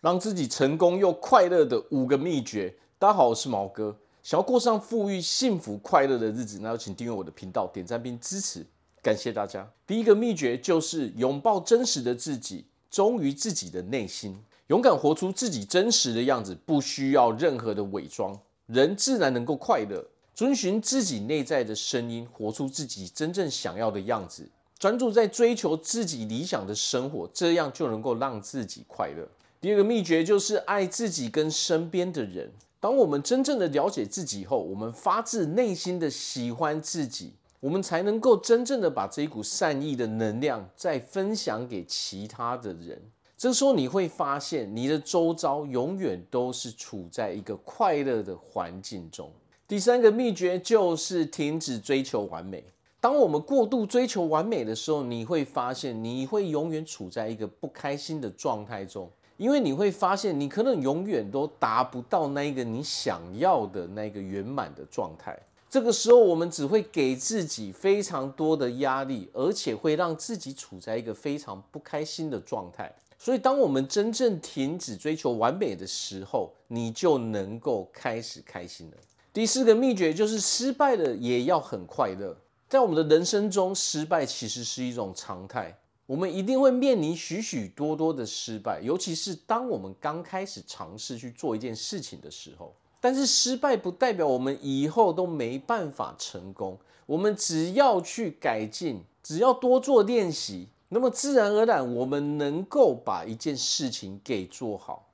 让自己成功又快乐的五个秘诀。大家好，我是毛哥。想要过上富裕、幸福、快乐的日子，那就请订阅我的频道，点赞并支持，感谢大家。第一个秘诀就是拥抱真实的自己，忠于自己的内心，勇敢活出自己真实的样子，不需要任何的伪装，人自然能够快乐。遵循自己内在的声音，活出自己真正想要的样子，专注在追求自己理想的生活，这样就能够让自己快乐。第二个秘诀就是爱自己跟身边的人。当我们真正的了解自己后，我们发自内心的喜欢自己，我们才能够真正的把这一股善意的能量再分享给其他的人。这时候你会发现，你的周遭永远都是处在一个快乐的环境中。第三个秘诀就是停止追求完美。当我们过度追求完美的时候，你会发现你会永远处在一个不开心的状态中，因为你会发现你可能永远都达不到那一个你想要的那个圆满的状态。这个时候，我们只会给自己非常多的压力，而且会让自己处在一个非常不开心的状态。所以，当我们真正停止追求完美的时候，你就能够开始开心了。第四个秘诀就是失败了也要很快乐。在我们的人生中，失败其实是一种常态。我们一定会面临许许多多的失败，尤其是当我们刚开始尝试去做一件事情的时候。但是失败不代表我们以后都没办法成功。我们只要去改进，只要多做练习，那么自然而然我们能够把一件事情给做好。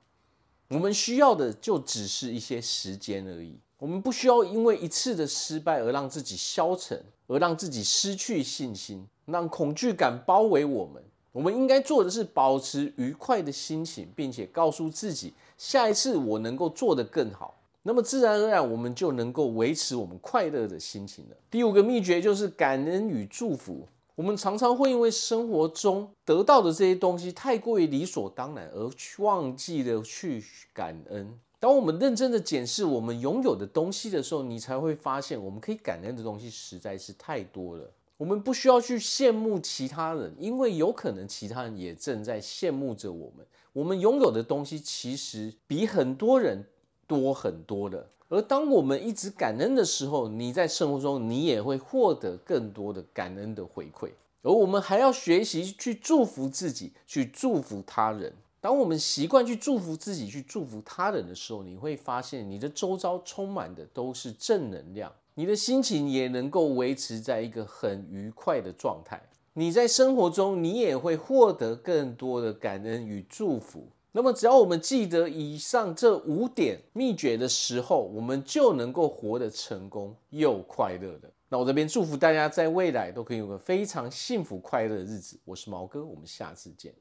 我们需要的就只是一些时间而已。我们不需要因为一次的失败而让自己消沉，而让自己失去信心，让恐惧感包围我们。我们应该做的是保持愉快的心情，并且告诉自己，下一次我能够做得更好。那么自然而然，我们就能够维持我们快乐的心情了。第五个秘诀就是感恩与祝福。我们常常会因为生活中得到的这些东西太过于理所当然，而去忘记了去感恩。当我们认真的检视我们拥有的东西的时候，你才会发现，我们可以感恩的东西实在是太多了。我们不需要去羡慕其他人，因为有可能其他人也正在羡慕着我们。我们拥有的东西其实比很多人多很多的。而当我们一直感恩的时候，你在生活中你也会获得更多的感恩的回馈。而我们还要学习去祝福自己，去祝福他人。当我们习惯去祝福自己、去祝福他人的时候，你会发现你的周遭充满的都是正能量，你的心情也能够维持在一个很愉快的状态。你在生活中，你也会获得更多的感恩与祝福。那么，只要我们记得以上这五点秘诀的时候，我们就能够活得成功又快乐的。那我这边祝福大家在未来都可以有个非常幸福快乐的日子。我是毛哥，我们下次见。